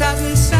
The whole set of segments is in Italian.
southern.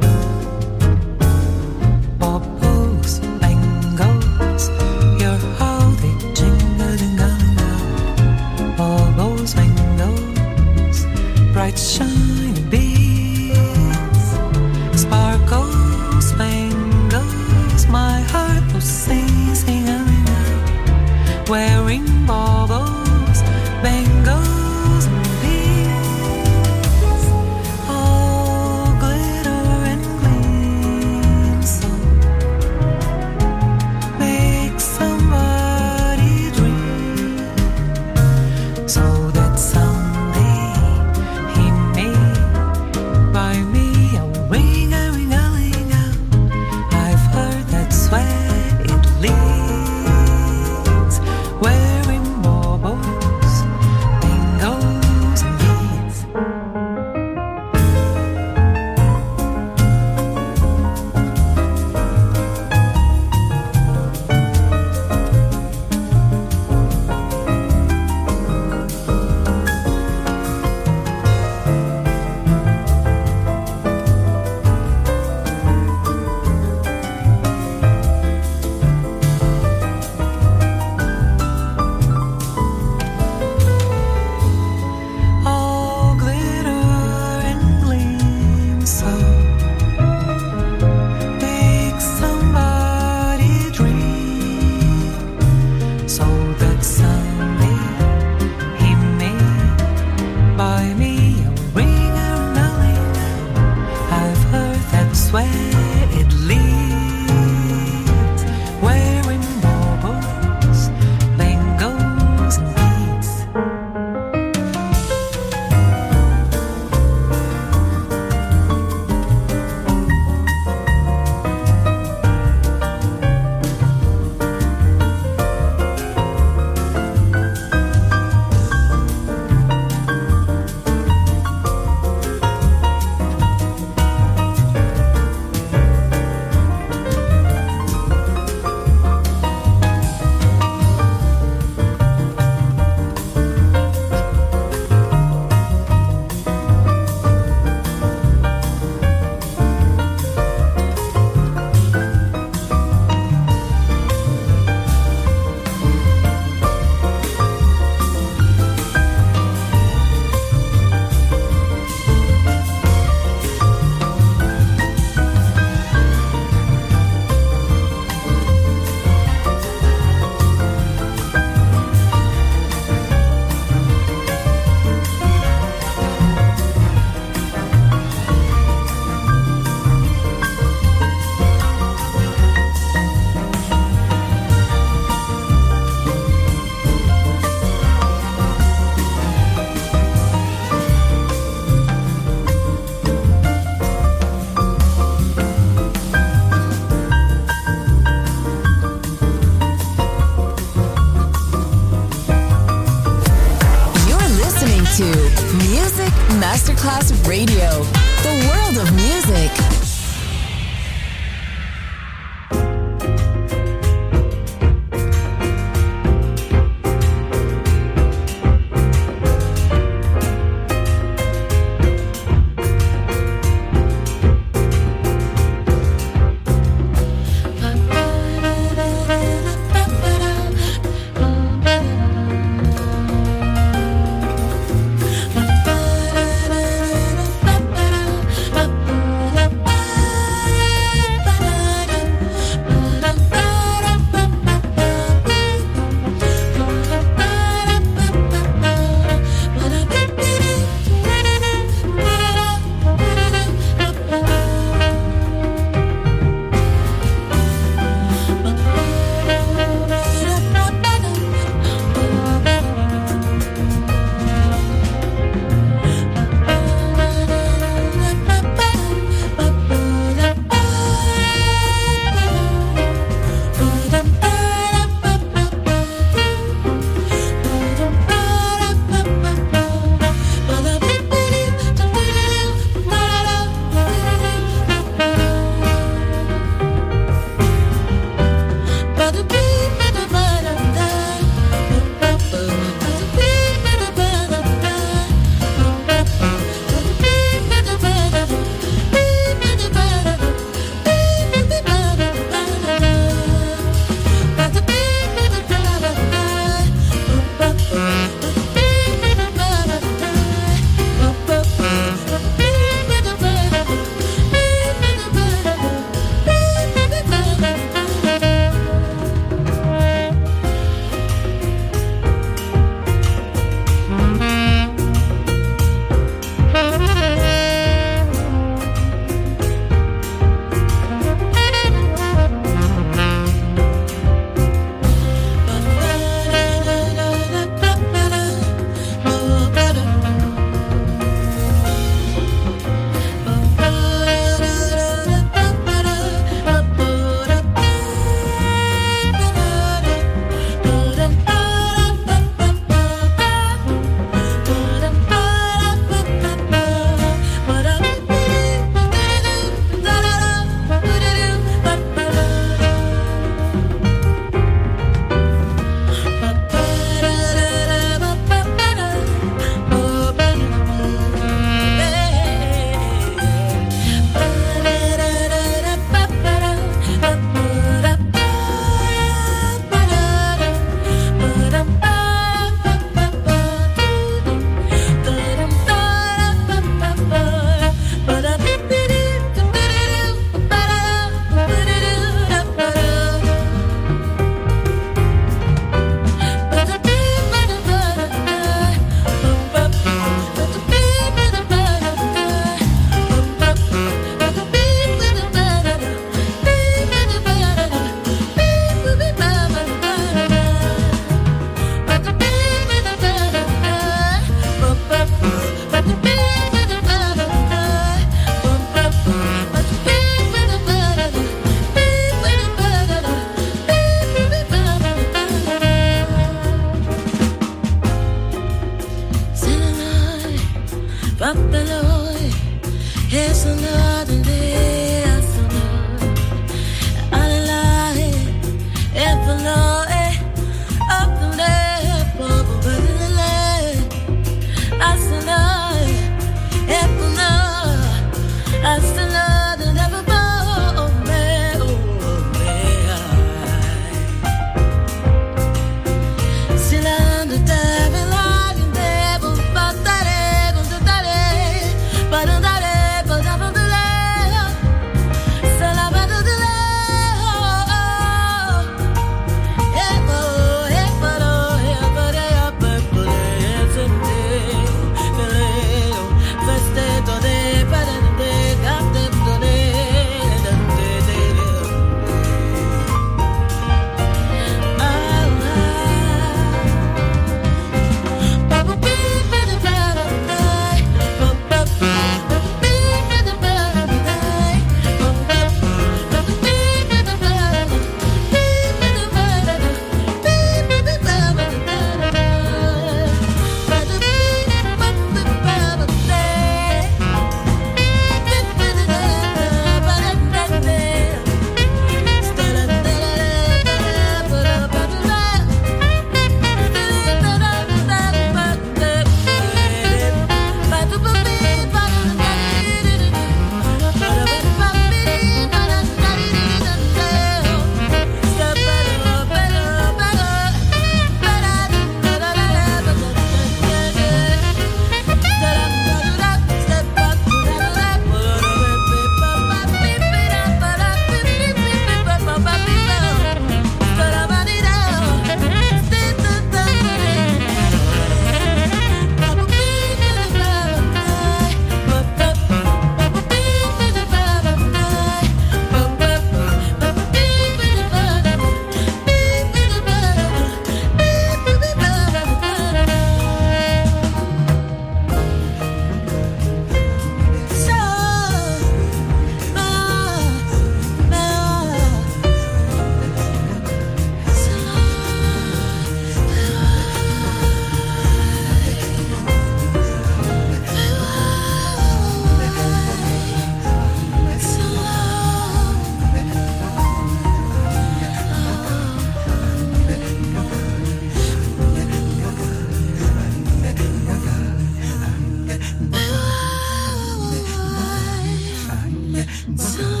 So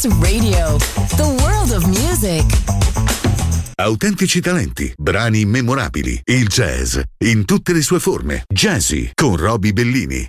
Masterclass Radio, the world of music. Autentici talenti, brani memorabili, il jazz in tutte le sue forme. Jazzy con Roby Bellini.